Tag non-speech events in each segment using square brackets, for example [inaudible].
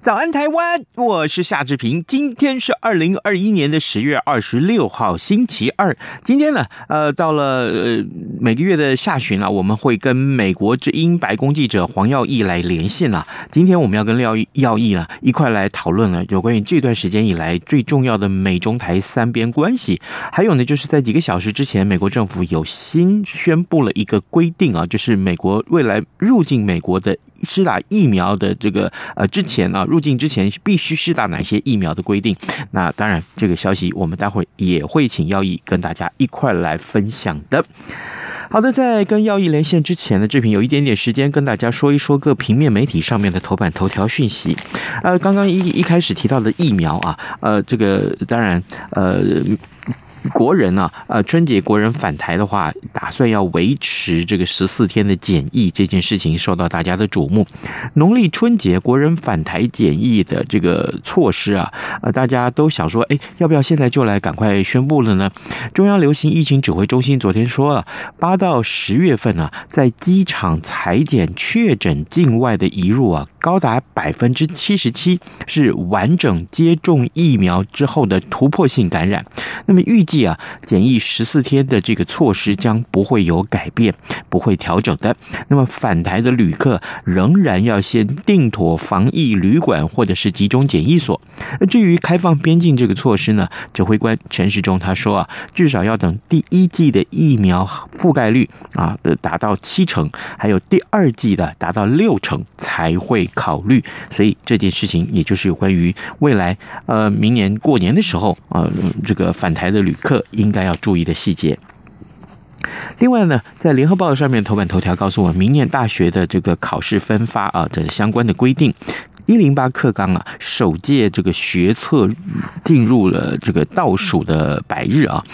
早安，台湾！我是夏志平。今天是二零二一年的十月二十六号，星期二。今天呢，呃，到了呃每个月的下旬啊，我们会跟美国之音白宫记者黄耀毅来连线啊。今天我们要跟廖耀毅啊一块来讨论了有关于这段时间以来最重要的美中台三边关系。还有呢，就是在几个小时之前，美国政府有新宣布了一个规定啊，就是美国未来入境美国的。施打疫苗的这个呃，之前啊，入境之前必须施打哪些疫苗的规定？那当然，这个消息我们待会也会请耀毅跟大家一块来分享的。好的，在跟耀毅连线之前呢，志平有一点点时间跟大家说一说各平面媒体上面的头版头条讯息。呃，刚刚一一开始提到的疫苗啊，呃，这个当然呃。国人啊，呃，春节国人返台的话，打算要维持这个十四天的检疫，这件事情受到大家的瞩目。农历春节国人返台检疫的这个措施啊，呃，大家都想说，哎，要不要现在就来赶快宣布了呢？中央流行疫情指挥中心昨天说了，八到十月份啊，在机场采检确诊境外的移入啊，高达百分之七十七是完整接种疫苗之后的突破性感染。那么预计啊，检疫十四天的这个措施将不会有改变，不会调整的。那么返台的旅客仍然要先订妥防疫旅馆或者是集中检疫所。那至于开放边境这个措施呢，指挥官陈时中他说啊，至少要等第一季的疫苗覆盖率啊的达到七成，还有第二季的达到六成才会考虑。所以这件事情也就是有关于未来呃明年过年的时候啊、呃、这个返台的旅课应该要注意的细节。另外呢，在联合报上面头版头条告诉我，明年大学的这个考试分发啊的相关的规定。一零八课纲啊，首届这个学测进入了这个倒数的百日啊。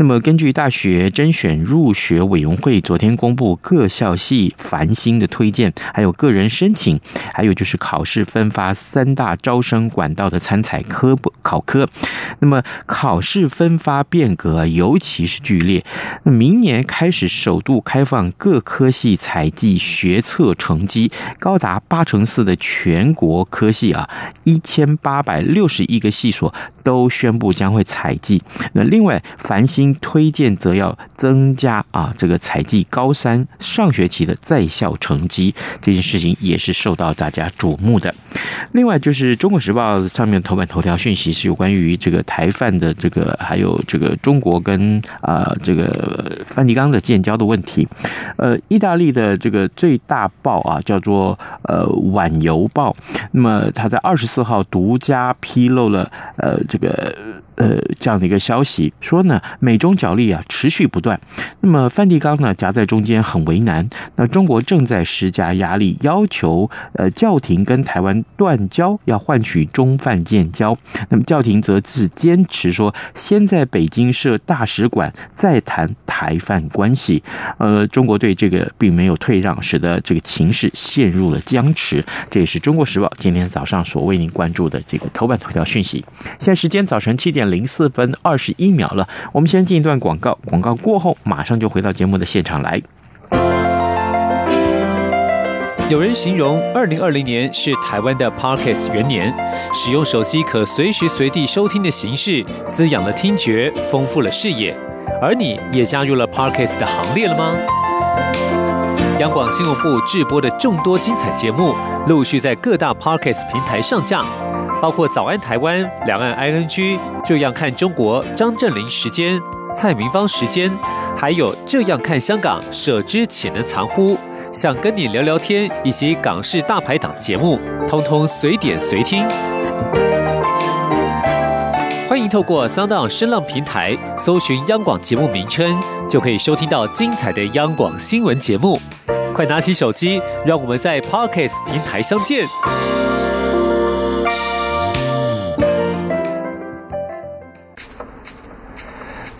那么，根据大学甄选入学委员会昨天公布各校系繁星的推荐，还有个人申请，还有就是考试分发三大招生管道的参采科考科。那么，考试分发变革尤其是剧烈。那明年开始首度开放各科系采计学测成绩，高达八成四的全国。科系啊，一千八百六十一个系所都宣布将会采计。那另外，繁星推荐则要增加啊，这个采计高三上学期的在校成绩。这件事情也是受到大家瞩目的。另外，就是《中国时报》上面头版头条讯息是有关于这个台梵的这个，还有这个中国跟啊这个梵蒂冈的建交的问题。呃，意大利的这个最大报啊，叫做呃《晚邮报》。那么他在二十四号独家披露了，呃，这个。呃，这样的一个消息说呢，美中角力啊持续不断。那么梵蒂冈呢夹在中间很为难。那中国正在施加压力，要求呃教廷跟台湾断交，要换取中梵建交。那么教廷则是坚持说，先在北京设大使馆，再谈台梵关系。呃，中国对这个并没有退让，使得这个情势陷入了僵持。这也是中国时报今天早上所为您关注的这个头版头条讯息。现在时间早晨七点。零四分二十一秒了，我们先进一段广告，广告过后马上就回到节目的现场来。有人形容二零二零年是台湾的 Parkes 元年，使用手机可随时随地收听的形式，滋养了听觉，丰富了视野。而你也加入了 Parkes 的行列了吗？央广新闻部制播的众多精彩节目，陆续在各大 Parkes 平台上架。包括早安台湾、两岸 ING、这样看中国、张振霖时间、蔡明芳时间，还有这样看香港、舍之岂能藏乎？想跟你聊聊天，以及港式大排档节目，通通随点随听。欢迎透过 Sound 声浪平台搜寻央广节目名称，就可以收听到精彩的央广新闻节目。快拿起手机，让我们在 Podcast 平台相见。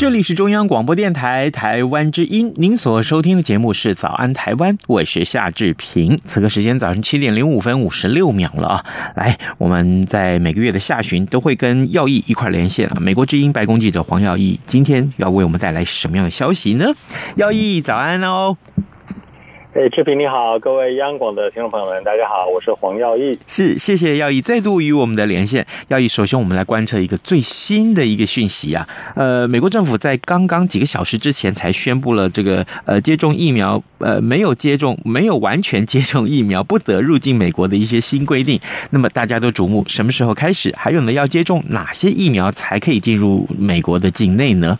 这里是中央广播电台台湾之音，您所收听的节目是《早安台湾》，我是夏志平。此刻时间早上七点零五分五十六秒了啊！来，我们在每个月的下旬都会跟耀义一块连线啊。美国之音白宫记者黄耀义今天要为我们带来什么样的消息呢？耀义，早安哦！哎，志平你好，各位央广的听众朋友们，大家好，我是黄耀毅。是，谢谢耀毅再度与我们的连线。耀毅，首先我们来观测一个最新的一个讯息啊，呃，美国政府在刚刚几个小时之前才宣布了这个呃接种疫苗呃没有接种没有完全接种疫苗不得入境美国的一些新规定。那么大家都瞩目，什么时候开始？还有呢，要接种哪些疫苗才可以进入美国的境内呢？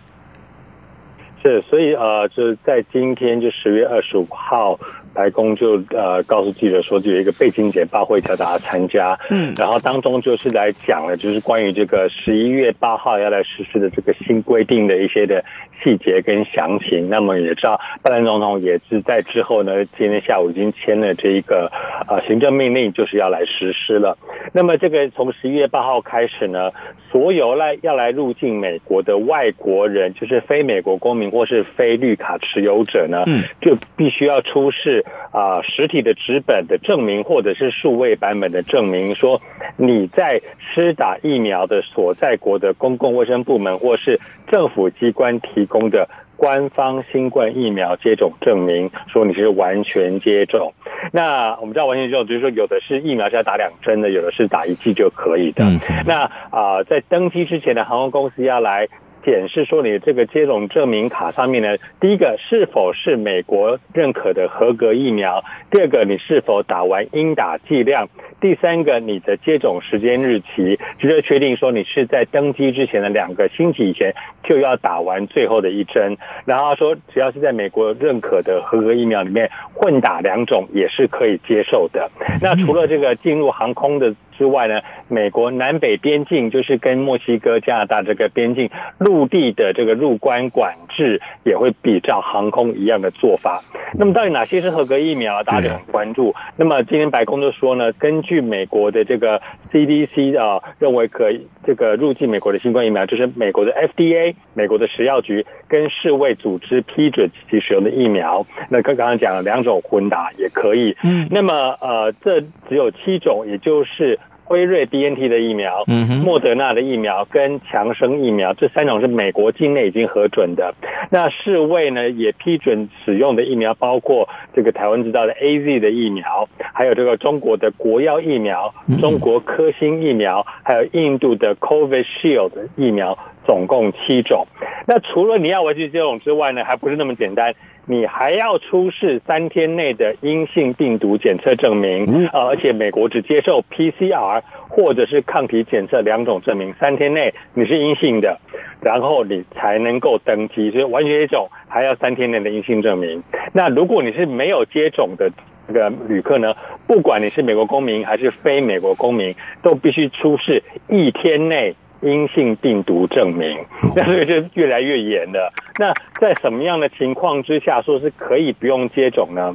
是，所以呃，就是在今天，就十月二十五号，白宫就呃告诉记者说，就有一个背景简报会叫大家参加，嗯，然后当中就是来讲了，就是关于这个十一月八号要来实施的这个新规定的一些的细节跟详情。那么也知道，拜登总统也是在之后呢，今天下午已经签了这一个呃行政命令，就是要来实施了。那么这个从十一月八号开始呢，所有来要来入境美国的外国人，就是非美国公民或是非绿卡持有者呢，嗯，就必须要出示啊实体的纸本的证明，或者是数位版本的证明，说你在施打疫苗的所在国的公共卫生部门或是政府机关提供的官方新冠疫苗接种证明，说你是完全接种。那我们知道完全接种，就是说有的是疫苗是要打两针的，有的是打一剂就可以的。那啊、呃，在登机之前的航空公司要来。检视说你这个接种证明卡上面呢，第一个是否是美国认可的合格疫苗，第二个你是否打完应打剂量，第三个你的接种时间日期，直接确定说你是在登机之前的两个星期以前就要打完最后的一针，然后说只要是在美国认可的合格疫苗里面混打两种也是可以接受的。那除了这个进入航空的。之外呢，美国南北边境就是跟墨西哥、加拿大这个边境陆地的这个入关管制也会比照航空一样的做法。那么到底哪些是合格疫苗？大家就很关注。那么今天白宫就说呢，根据美国的这个 CDC 啊，认为可以这个入境美国的新冠疫苗，就是美国的 FDA、美国的食药局跟世卫组织批准其使用的疫苗。那刚刚讲了两种混打也可以。嗯，那么呃，这只有七种，也就是。辉瑞 BNT 的疫苗，莫德纳的疫苗跟强生疫苗，这三种是美国境内已经核准的。那世卫呢也批准使用的疫苗，包括这个台湾制造的 AZ 的疫苗，还有这个中国的国药疫苗、中国科兴疫苗，还有印度的 Covid Shield 疫苗，总共七种。那除了你要维持接种之外呢，还不是那么简单。你还要出示三天内的阴性病毒检测证明，而且美国只接受 PCR 或者是抗体检测两种证明，三天内你是阴性的，然后你才能够登机。所以完全接种还要三天内的阴性证明。那如果你是没有接种的这个旅客呢，不管你是美国公民还是非美国公民，都必须出示一天内。阴性病毒证明，[laughs] 那这个就越来越严了。那在什么样的情况之下说是可以不用接种呢？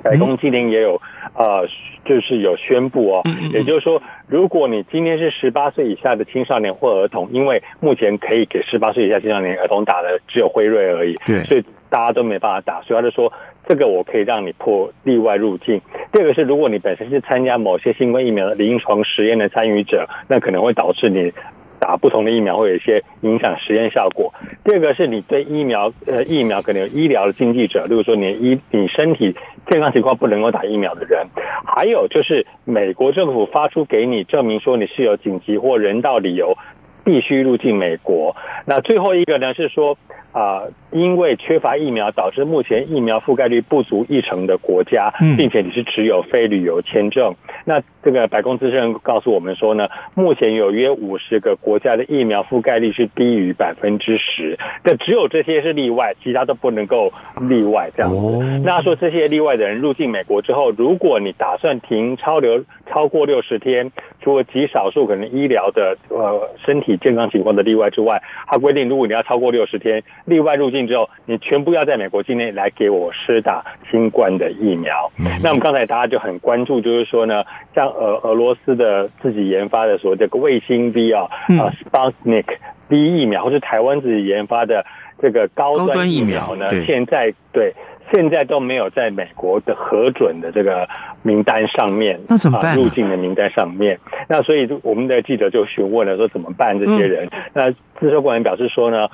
白宫今年也有呃，就是有宣布哦，也就是说，如果你今天是十八岁以下的青少年或儿童，因为目前可以给十八岁以下青少年儿童打的只有辉瑞而已，对，所以大家都没办法打，所以他就说这个我可以让你破例外入境。第二个是，如果你本身是参加某些新冠疫苗的临床实验的参与者，那可能会导致你。打不同的疫苗会有一些影响实验效果。第二个是你对疫苗呃疫苗可能有医疗的禁忌者，例如说你医你身体健康情况不能够打疫苗的人，还有就是美国政府发出给你证明说你是有紧急或人道理由必须入境美国。那最后一个呢是说。啊、呃，因为缺乏疫苗，导致目前疫苗覆盖率不足一成的国家，并且你是持有非旅游签证。那这个白宫资深告诉我们说呢，目前有约五十个国家的疫苗覆盖率是低于百分之十，但只有这些是例外，其他都不能够例外这样子。那说这些例外的人入境美国之后，如果你打算停超流超过六十天，除了极少数可能医疗的呃身体健康情况的例外之外，它规定如果你要超过六十天。例外入境之后，你全部要在美国境内来给我施打新冠的疫苗。那我们刚才大家就很关注，就是说呢，像俄俄罗斯的自己研发的所谓这个卫星 V 啊，啊 Sputnik V 疫苗，或是台湾自己研发的这个高端疫苗呢，现在对现在都没有在美国的核准的这个名单上面，那怎么办？入境的名单上面。那所以我们的记者就询问了，说怎么办？这些人，那资深官员表示说呢。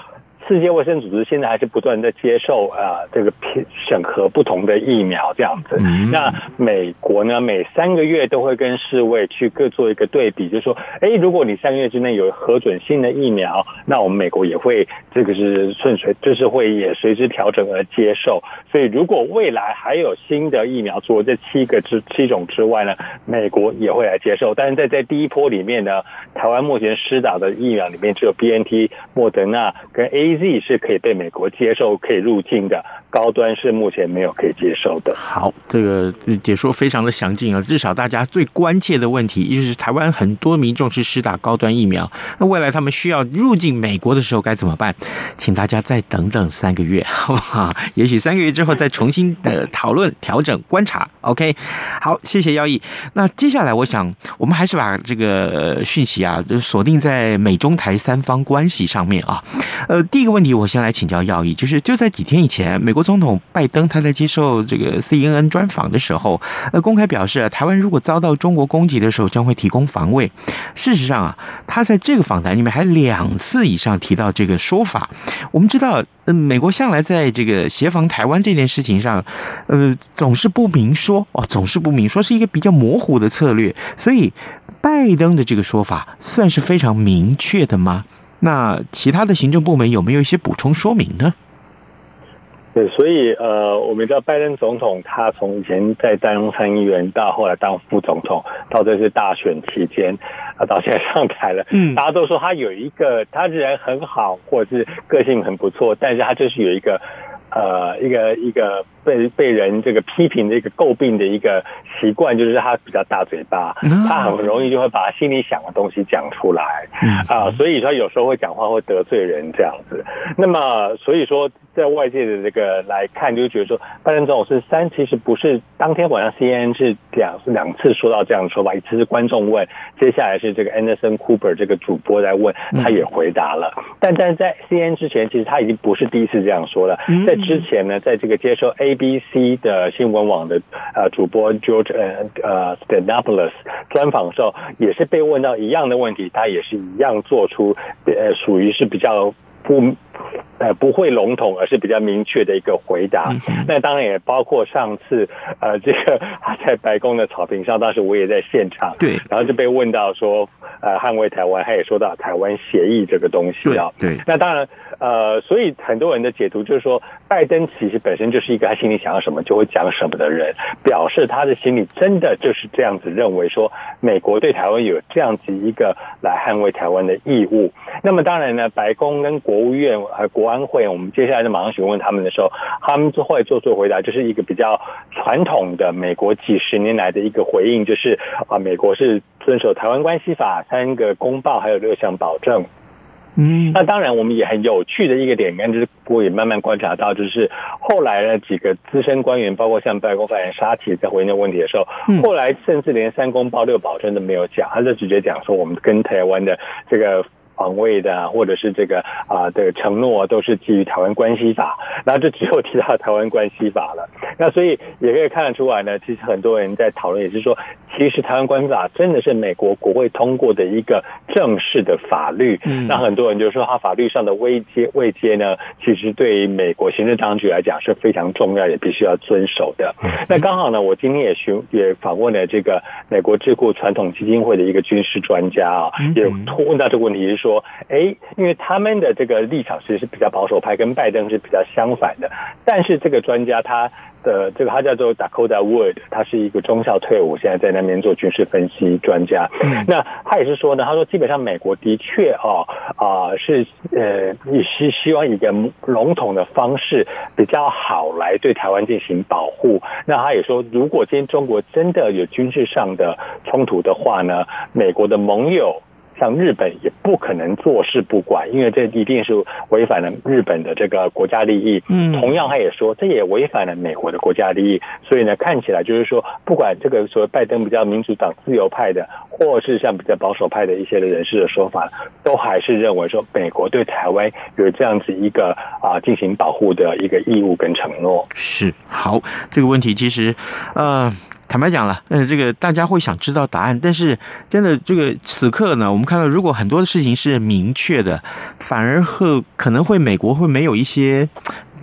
世界卫生组织现在还是不断在接受啊，这个审审核不同的疫苗这样子。那美国呢，每三个月都会跟世卫去各做一个对比，就是说，哎，如果你三个月之内有核准新的疫苗，那我们美国也会这个是顺随，就是会也随之调整而接受。所以，如果未来还有新的疫苗，除了这七个之七种之外呢，美国也会来接受。但是在在第一波里面呢，台湾目前施打的疫苗里面只有 BNT、莫德纳跟 A。Z 是可以被美国接受、可以入境的，高端是目前没有可以接受的。好，这个解说非常的详尽啊，至少大家最关切的问题，就是台湾很多民众是施打高端疫苗，那未来他们需要入境美国的时候该怎么办？请大家再等等三个月，好不好？也许三个月之后再重新的讨论、调整、观察。OK，好，谢谢耀毅。那接下来我想，我们还是把这个讯息啊，锁定在美中台三方关系上面啊。呃，第一个问题，我先来请教耀义，就是就在几天以前，美国总统拜登他在接受这个 CNN 专访的时候，呃，公开表示，台湾如果遭到中国攻击的时候，将会提供防卫。事实上啊，他在这个访谈里面还两次以上提到这个说法。我们知道，呃，美国向来在这个协防台湾这件事情上，呃，总是不明说哦，总是不明说，是一个比较模糊的策略。所以，拜登的这个说法算是非常明确的吗？那其他的行政部门有没有一些补充说明呢？对，所以呃，我们知道拜登总统他从以前在当参议员，到后来当副总统，到这次大选期间，啊，到现在上台了，嗯，大家都说他有一个，他人很好，或者是个性很不错，但是他就是有一个。呃，一个一个被被人这个批评的一个诟病的一个习惯，就是他比较大嘴巴，他很容易就会把心里想的东西讲出来，啊，所以他有时候会讲话会得罪人这样子。那么，所以说在外界的这个来看，就觉得说拜登总统是三，其实不是当天晚上 CNN 是两两次说到这样的说法，一次是观众问，接下来是这个 Anderson Cooper 这个主播在问，他也回答了。但但是在 CNN 之前，其实他已经不是第一次这样说了，在。之前呢，在这个接受 ABC 的新闻网的呃主播 George 呃呃 Stephanopoulos 专访的时候，也是被问到一样的问题，他也是一样做出呃属于是比较不。呃，不会笼统，而是比较明确的一个回答。那当然也包括上次，呃，这个 [laughs] 他在白宫的草坪上，当时我也在现场，对，然后就被问到说，呃，捍卫台湾，他也说到台湾协议这个东西啊，对。那当然，呃，所以很多人的解读就是说，拜登其实本身就是一个他心里想要什么就会讲什么的人，表示他的心里真的就是这样子认为，说美国对台湾有这样子一个来捍卫台湾的义务。那么当然呢，白宫跟国务院和国国安会，我们接下来就马上询问他们的时候，他们就会做出回答，就是一个比较传统的美国几十年来的一个回应，就是啊，美国是遵守台湾关系法三个公报，还有六项保证。嗯，那当然，我们也很有趣的一个点，跟就是我也慢慢观察到，就是后来呢几个资深官员，包括像白宫发言人沙奇在回应的问题的时候，后来甚至连三公报六保证都没有讲，他就直接讲说，我们跟台湾的这个。防卫的，或者是这个啊的承诺，都是基于台湾关系法，然后就只有提到台湾关系法了。那所以也可以看得出来呢，其实很多人在讨论，也是说，其实台湾关系法真的是美国国会通过的一个正式的法律。嗯，那很多人就说，它法律上的位阶位阶呢，其实对于美国行政当局来讲是非常重要，也必须要遵守的。那刚好呢，我今天也询也访问了这个美国智库传统基金会的一个军事专家啊，也问到这个问题是说，哎，因为他们的这个立场其实是比较保守派，跟拜登是比较相反的，但是这个专家他。的这个他叫做 Dakota Wood，他是一个中校退伍，现在在那边做军事分析专家。嗯、那他也是说呢，他说基本上美国的确哦啊、呃、是呃也是希望以一个笼统的方式比较好来对台湾进行保护。那他也说，如果今天中国真的有军事上的冲突的话呢，美国的盟友。像日本也不可能坐视不管，因为这一定是违反了日本的这个国家利益。嗯，同样他也说，这也违反了美国的国家利益。所以呢，看起来就是说，不管这个所谓拜登比较民主党自由派的，或是像比较保守派的一些的人士的说法，都还是认为说，美国对台湾有这样子一个啊进行保护的一个义务跟承诺。是，好，这个问题其实，呃。坦白讲了，嗯，这个大家会想知道答案，但是真的这个此刻呢，我们看到如果很多的事情是明确的，反而会可能会美国会没有一些。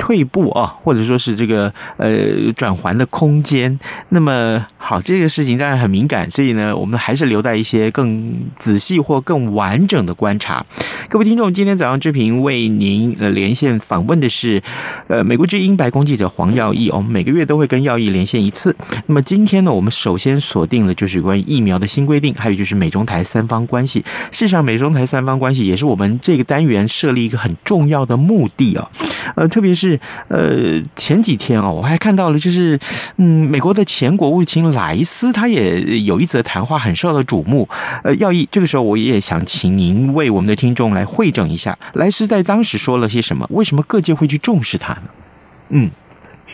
退步啊，或者说是这个呃转环的空间。那么好，这个事情当然很敏感，所以呢，我们还是留在一些更仔细或更完整的观察。各位听众，今天早上志平为您呃连线访问的是呃美国之音白宫记者黄耀义。我们每个月都会跟耀义连线一次。那么今天呢，我们首先锁定了就是关于疫苗的新规定，还有就是美中台三方关系。事实上，美中台三方关系也是我们这个单元设立一个很重要的目的啊，呃，特别是。呃，前几天哦，我还看到了，就是嗯，美国的前国务卿莱斯，他也有一则谈话很受到瞩目。呃，要一，这个时候我也想请您为我们的听众来会诊一下，莱斯在当时说了些什么？为什么各界会去重视他呢？嗯，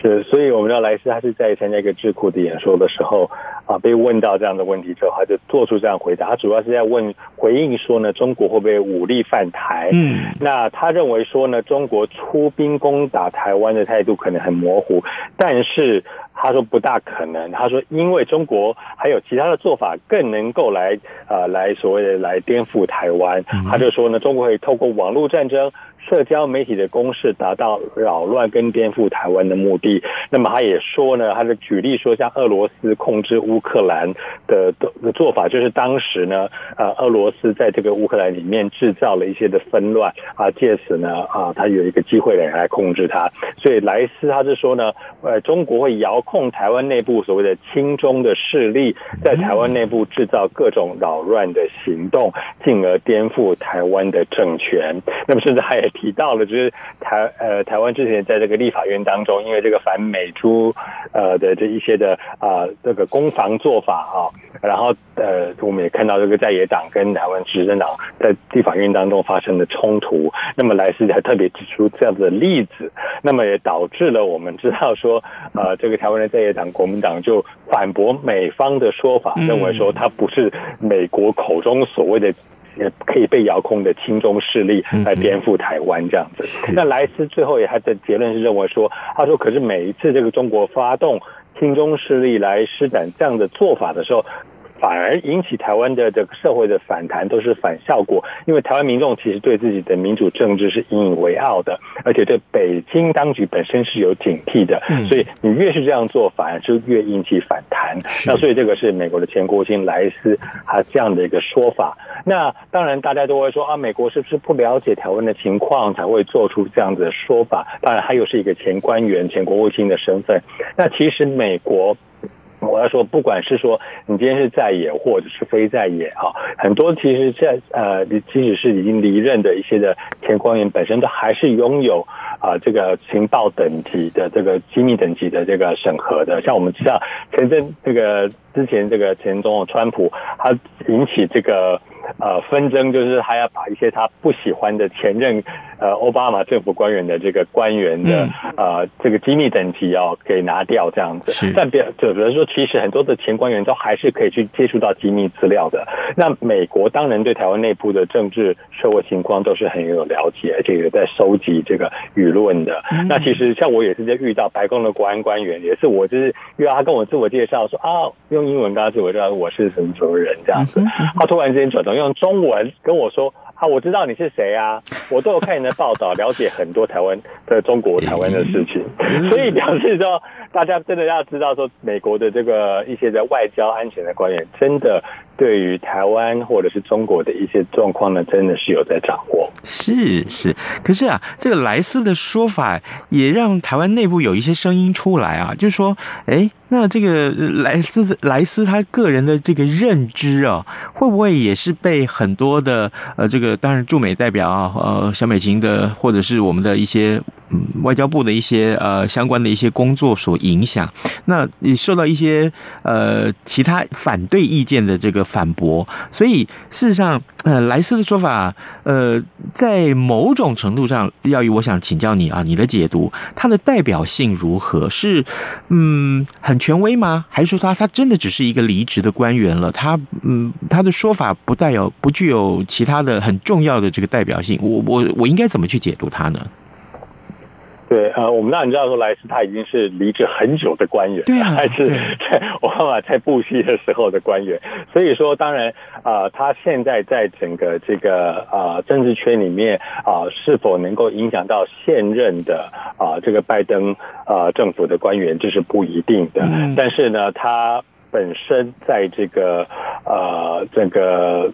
是，所以我们知道莱斯他是在参加一个智库的演说的时候。啊，被问到这样的问题之后，他就做出这样回答。他主要是在问回应说呢，中国会不会武力犯台？嗯，那他认为说呢，中国出兵攻打台湾的态度可能很模糊，但是他说不大可能。他说，因为中国还有其他的做法更能够来呃来所谓的来颠覆台湾。他就说呢，中国会透过网络战争。社交媒体的攻势达到扰乱跟颠覆台湾的目的。那么他也说呢，他的举例说，像俄罗斯控制乌克兰的的做法，就是当时呢，呃，俄罗斯在这个乌克兰里面制造了一些的纷乱啊，借此呢，啊，他有一个机会来来控制他。所以莱斯他是说呢，呃，中国会遥控台湾内部所谓的亲中的势力，在台湾内部制造各种扰乱的行动，进而颠覆台湾的政权。那么甚至还有。提到了，就是台呃台湾之前在这个立法院当中，因为这个反美猪呃的这一些的啊、呃、这个攻防做法啊，然后呃我们也看到这个在野党跟台湾执政党在立法院当中发生的冲突，那么莱斯还特别指出这样子的例子，那么也导致了我们知道说呃这个台湾的在野党国民党就反驳美方的说法，认为说他不是美国口中所谓的。可以被遥控的亲中势力来颠覆台湾这样子。那莱斯最后也他的结论是认为说，他说可是每一次这个中国发动亲中势力来施展这样的做法的时候。反而引起台湾的这个社会的反弹，都是反效果。因为台湾民众其实对自己的民主政治是引以为傲的，而且对北京当局本身是有警惕的。所以你越是这样做，反而就越引起反弹。那所以这个是美国的前国务卿莱斯他这样的一个说法。那当然大家都会说啊，美国是不是不了解台湾的情况才会做出这样子的说法？当然他又是一个前官员、前国务卿的身份。那其实美国。他说，不管是说你今天是在野或者是非在野啊，很多其实在呃，即使是已经离任的一些的前官员，本身都还是拥有啊这个情报等级的这个机密等级的这个审核的。像我们知道前阵这个之前这个前总统川普，他引起这个呃纷争，就是他要把一些他不喜欢的前任呃奥巴马政府官员的这个官员的、嗯、呃这个机密等级哦给拿掉这样子。是但别就比如说，其实很多的前官员都还是可以去接触到机密资料的。那美国当然对台湾内部的政治社会情况都是很有了解，而且也在收集这个舆论的。嗯、那其实像我也是在遇到白宫的国安官员，也是我就是遇到他跟我自我介绍说啊，用英文跟他自我介绍我是什么什么人这样子，他突然之间转头用中文跟我说。啊，我知道你是谁啊！[laughs] 我都有看你的报道，了解很多台湾的中国台湾的事情，[laughs] 所以表示说，大家真的要知道说，美国的这个一些的外交安全的官员，真的对于台湾或者是中国的一些状况呢，真的是有在掌握。是是，可是啊，这个莱斯的说法也让台湾内部有一些声音出来啊，就是说，哎。那这个莱斯莱斯他个人的这个认知啊，会不会也是被很多的呃这个当然驻美代表啊呃小美琴的或者是我们的一些嗯外交部的一些呃相关的一些工作所影响？那你受到一些呃其他反对意见的这个反驳，所以事实上呃莱斯的说法呃在某种程度上，耀仪我想请教你啊，你的解读，他的代表性如何？是嗯很。权威吗？还是说他他真的只是一个离职的官员了？他嗯，他的说法不带有不具有其他的很重要的这个代表性。我我我应该怎么去解读他呢？对，呃，我们当然知道说莱斯他已经是离职很久的官员，对啊，还是在奥巴马在布希的时候的官员。所以说，当然啊、呃，他现在在整个这个啊、呃、政治圈里面啊、呃，是否能够影响到现任的啊、呃、这个拜登啊、呃、政府的官员，这是不一定的。嗯、但是呢，他本身在这个呃这个。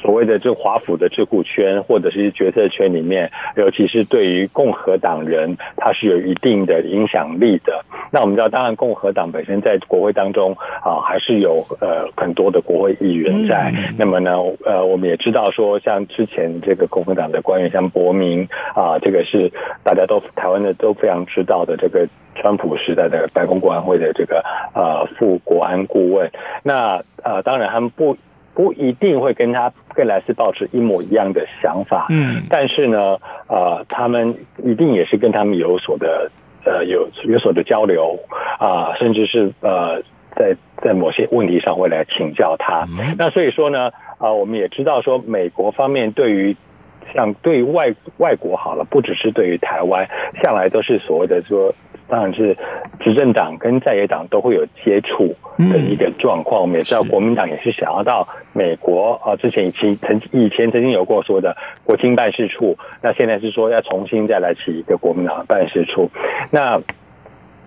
所谓的这华府的智库圈或者是决策圈里面，尤其是对于共和党人，他是有一定的影响力的。那我们知道，当然共和党本身在国会当中啊，还是有呃很多的国会议员在。嗯、那么呢，呃，我们也知道说，像之前这个共和党的官员，像伯明啊，这个是大家都台湾的都非常知道的这个川普时代的白宫国安会的这个呃副国安顾问。那呃，当然他们不。不一定会跟他跟莱斯保持一模一样的想法，嗯，但是呢，呃，他们一定也是跟他们有所的，呃，有有所的交流啊、呃，甚至是呃，在在某些问题上会来请教他。嗯、那所以说呢，啊、呃，我们也知道说，美国方面对于像对于外外国好了，不只是对于台湾，向来都是所谓的说。当然是执政党跟在野党都会有接触的一个状况。我们也知道，国民党也是想要到美国啊，之前以前曾以前曾经有过说的国青办事处，那现在是说要重新再来起一个国民党的办事处。那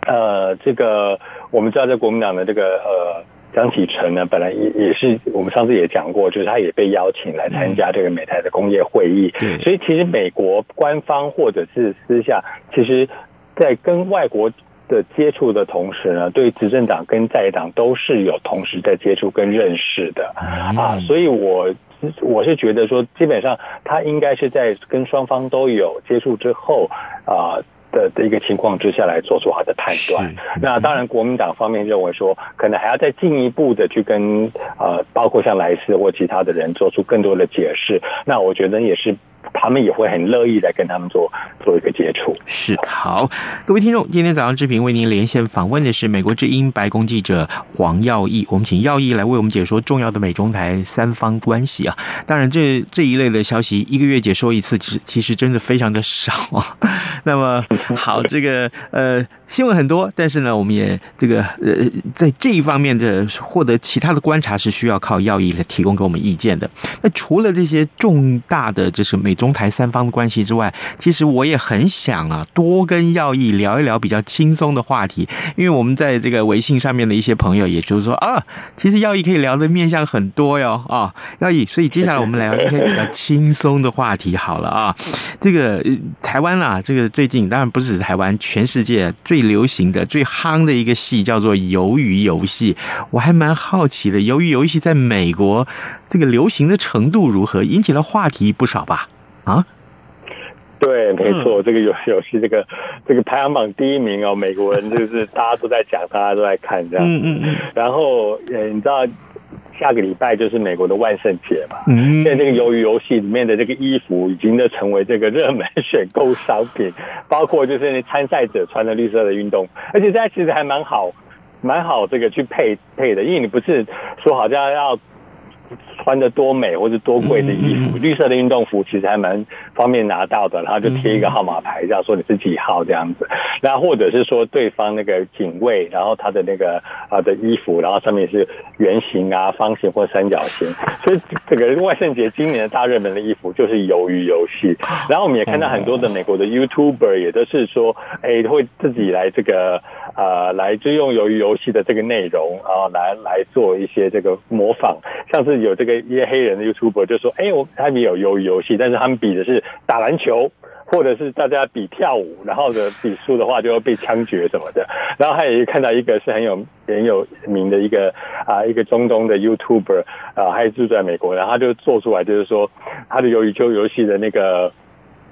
呃，这个我们知道，这国民党的这个呃江启臣呢，本来也也是我们上次也讲过，就是他也被邀请来参加这个美台的工业会议。所以其实美国官方或者是私下，其实。在跟外国的接触的同时呢，对执政党跟在野党都是有同时在接触跟认识的啊，所以我我是觉得说，基本上他应该是在跟双方都有接触之后啊的的一个情况之下来做出好的判断。那当然，国民党方面认为说，可能还要再进一步的去跟呃，包括像莱斯或其他的人做出更多的解释。那我觉得也是。他们也会很乐意来跟他们做做一个接触。是，好，各位听众，今天早上志平为您连线访问的是美国之音白宫记者黄耀毅，我们请耀毅来为我们解说重要的美中台三方关系啊。当然这，这这一类的消息一个月解说一次，其实 [laughs] 其实真的非常的少啊。[laughs] 那么好，这个呃新闻很多，但是呢，我们也这个呃在这一方面的获得其他的观察是需要靠耀毅来提供给我们意见的。那除了这些重大的就是美中台三方的关系之外，其实我也很想啊，多跟耀毅聊一聊比较轻松的话题，因为我们在这个微信上面的一些朋友，也就是说啊，其实耀毅可以聊的面向很多哟啊，耀毅，所以接下来我们聊一些比较轻松的话题好了啊，这个台湾啊，这个最近当然不是台湾，全世界最流行的、最夯的一个戏叫做《鱿鱼游戏》，我还蛮好奇的，《鱿鱼游戏》在美国这个流行的程度如何，引起了话题不少吧？啊，对，没错，这个游游戏，这个这个排行榜第一名哦，美国人就是大家都在讲，大家都在看这样，嗯嗯嗯，然后呃，你知道下个礼拜就是美国的万圣节嘛，嗯，现在这个鱿鱼游戏里面的这个衣服已经都成为这个热门选购商品，包括就是那参赛者穿的绿色的运动，而且这其实还蛮好，蛮好这个去配配的，因为你不是说好像要。穿的多美或者多贵的衣服，绿色的运动服其实还蛮方便拿到的，然后就贴一个号码牌，这样说你是几号这样子。然后或者是说对方那个警卫，然后他的那个啊的衣服，然后上面是圆形啊、方形或三角形。所以这个万圣节今年的大热门的衣服就是鱿鱼游戏。然后我们也看到很多的美国的 YouTuber 也都是说，哎，会自己来这个呃来就用鱿鱼游戏的这个内容，然后来来做一些这个模仿，像是有这个。一些黑人的 YouTuber 就说：“哎，我他们有鱿鱼游戏，但是他们比的是打篮球，或者是大家比跳舞，然后的比输的话就会被枪决什么的。然后他也看到一个是很有很有名的一个啊一个中东的 YouTuber 啊，还住在美国，然后他就做出来就是说他的鱿鱼球游戏的那个。”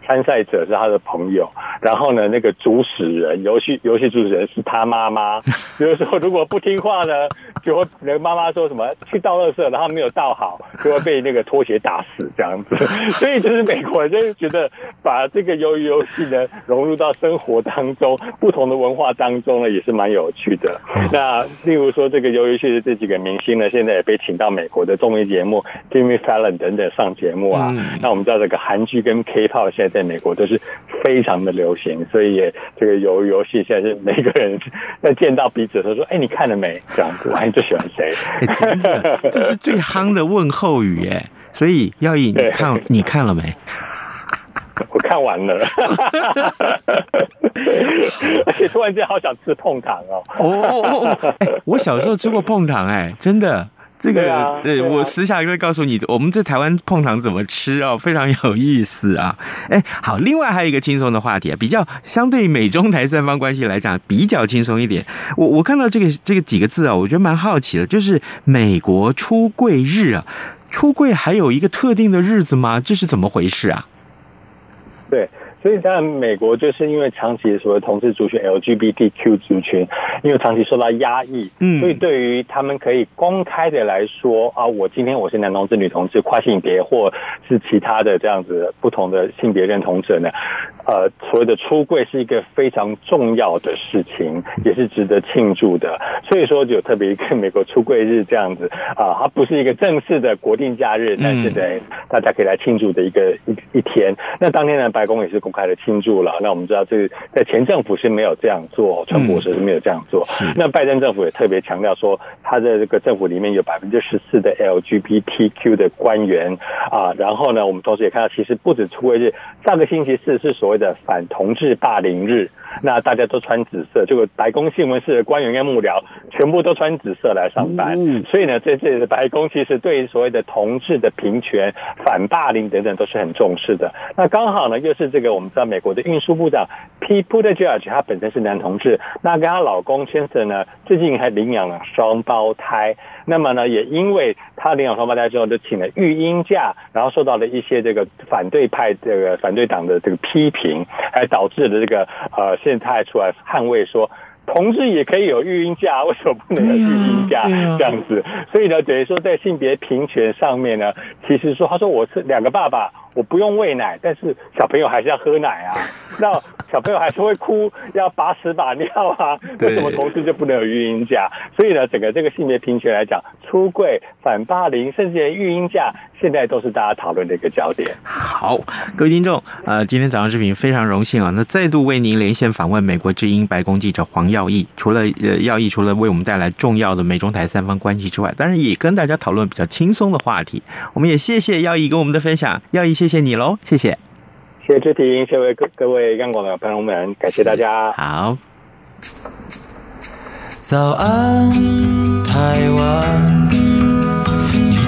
参赛者是他的朋友，然后呢，那个主使人，游戏游戏主使人是他妈妈。[laughs] 比如说，如果不听话呢，就会那个妈妈说什么去倒垃圾，然后没有倒好，就会被那个拖鞋打死这样子。[laughs] 所以就是美国人就是觉得把这个鱿鱼游戏呢融入到生活当中，不同的文化当中呢，也是蛮有趣的。那例如说，这个鱿鱼游戏的这几个明星呢，现在也被请到美国的综艺节目 Jimmy Fallon 等等上节目啊。那我们知道这个韩剧跟 K-pop 现在。在美国都是非常的流行，所以也这个游游戏现在是每个人在见到彼此的时候说：“哎，你看了没？”这样子，哎，你最喜欢谁？[laughs] 哎，真的，这是最夯的问候语耶。[laughs] 所以耀毅，你看你看了没？[laughs] 我看完了，而且突然间好想吃碰糖哦。哦哦哦！哎，我小时候吃过碰糖，哎，真的。这个，对，啊对啊，我私下会告诉你，我们在台湾碰糖怎么吃哦，[laughs] 非常有意思啊。哎，好，另外还有一个轻松的话题啊，比较相对美中台三方关系来讲比较轻松一点。我我看到这个这个几个字啊，我觉得蛮好奇的，就是美国出柜日啊，出柜还有一个特定的日子吗？这是怎么回事啊？对。所以，当然，美国就是因为长期所谓同志族群 LGBTQ 族群，因为长期受到压抑，嗯，所以对于他们可以公开的来说啊，我今天我是男同志、女同志、跨性别，或是其他的这样子不同的性别认同者呢。呃，所谓的出柜是一个非常重要的事情，也是值得庆祝的。所以说，就特别一个美国出柜日这样子啊，它不是一个正式的国定假日，但是呢，大家可以来庆祝的一个一一天。那当天呢，白宫也是公开的庆祝了。那我们知道，这个在前政府是没有这样做，川普时是没有这样做。那拜登政府也特别强调说，他的这个政府里面有百分之十四的 LGBTQ 的官员啊。然后呢，我们同时也看到，其实不止出柜日，上个星期四是所谓的反同志霸凌日，那大家都穿紫色，这个白宫新闻室的官员跟幕僚全部都穿紫色来上班。嗯，所以呢，这这白宫其实对于所谓的同志的平权、反霸凌等等都是很重视的。那刚好呢，又是这个我们知道美国的运输部长 Pete Buttigieg，他本身是男同志，那跟她老公 Chester 呢，最近还领养了双胞胎。那么呢，也因为他领养双胞胎之后，就请了育婴假，然后受到了一些这个反对派这个反对党的这个批评，还导致了这个呃，现在他还出来捍卫说，同志也可以有育婴假，为什么不能有育婴假这样子？所以呢，等于说在性别平权上面呢，其实说他说我是两个爸爸，我不用喂奶，但是小朋友还是要喝奶啊。[laughs] 那小朋友还是会哭，要把屎把尿啊？为什么同志就不能有育婴假？所以呢，整个这个性别平权来讲，出柜、反霸凌，甚至连育婴假，现在都是大家讨论的一个焦点。好，各位听众，呃，今天早上视频非常荣幸啊，那再度为您连线访问美国之音白宫记者黄耀毅。除了呃，耀毅除了为我们带来重要的美中台三方关系之外，当然也跟大家讨论比较轻松的话题。我们也谢谢耀毅跟我们的分享，耀毅谢谢你喽，谢谢。谢谢志婷，谢谢各各位央广的朋友们，感谢大家。好，早安，台湾，你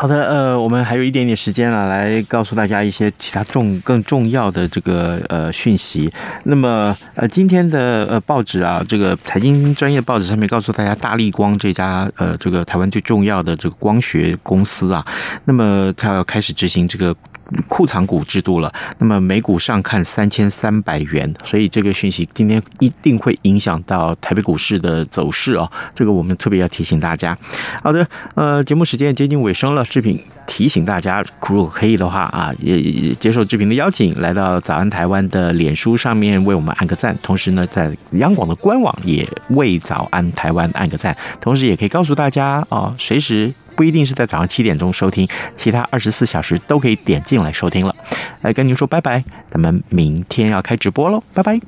好的，呃，我们还有一点点时间了，来告诉大家一些其他重更重要的这个呃讯息。那么呃，今天的呃报纸啊，这个财经专业报纸上面告诉大家，大力光这家呃这个台湾最重要的这个光学公司啊，那么它要开始执行这个。库藏股制度了，那么每股上看三千三百元，所以这个讯息今天一定会影响到台北股市的走势哦，这个我们特别要提醒大家。好的，呃，节目时间接近尾声了，志平提醒大家，如果可以的话啊，也也接受志平的邀请，来到早安台湾的脸书上面为我们按个赞，同时呢，在央广的官网也为早安台湾按个赞，同时也可以告诉大家哦，随时。不一定是在早上七点钟收听，其他二十四小时都可以点进来收听了。来跟您说拜拜，咱们明天要开直播喽，拜拜。